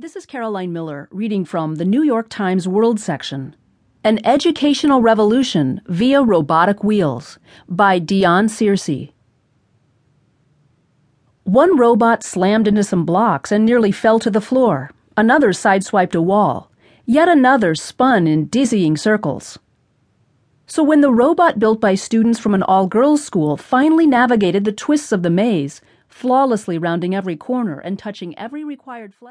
This is Caroline Miller reading from the New York Times World section. An Educational Revolution via Robotic Wheels by Dionne Searcy. One robot slammed into some blocks and nearly fell to the floor. Another sideswiped a wall. Yet another spun in dizzying circles. So when the robot built by students from an all girls school finally navigated the twists of the maze, flawlessly rounding every corner and touching every required flag,